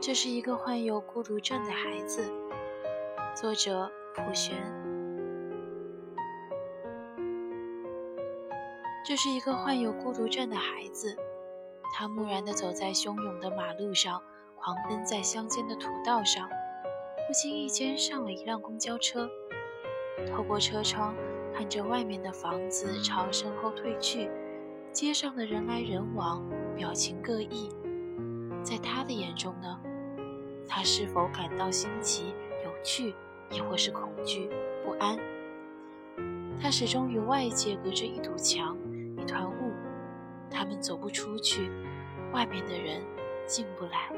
这是一个患有孤独症的孩子。作者：普璇。这是一个患有孤独症的孩子，他木然地走在汹涌的马路上，狂奔在乡间的土道上，不经意间上了一辆公交车。透过车窗，看着外面的房子朝身后退去，街上的人来人往，表情各异。在他的眼中呢？他是否感到新奇、有趣，亦或是恐惧、不安？他始终与外界隔着一堵墙、一团雾，他们走不出去，外面的人进不来。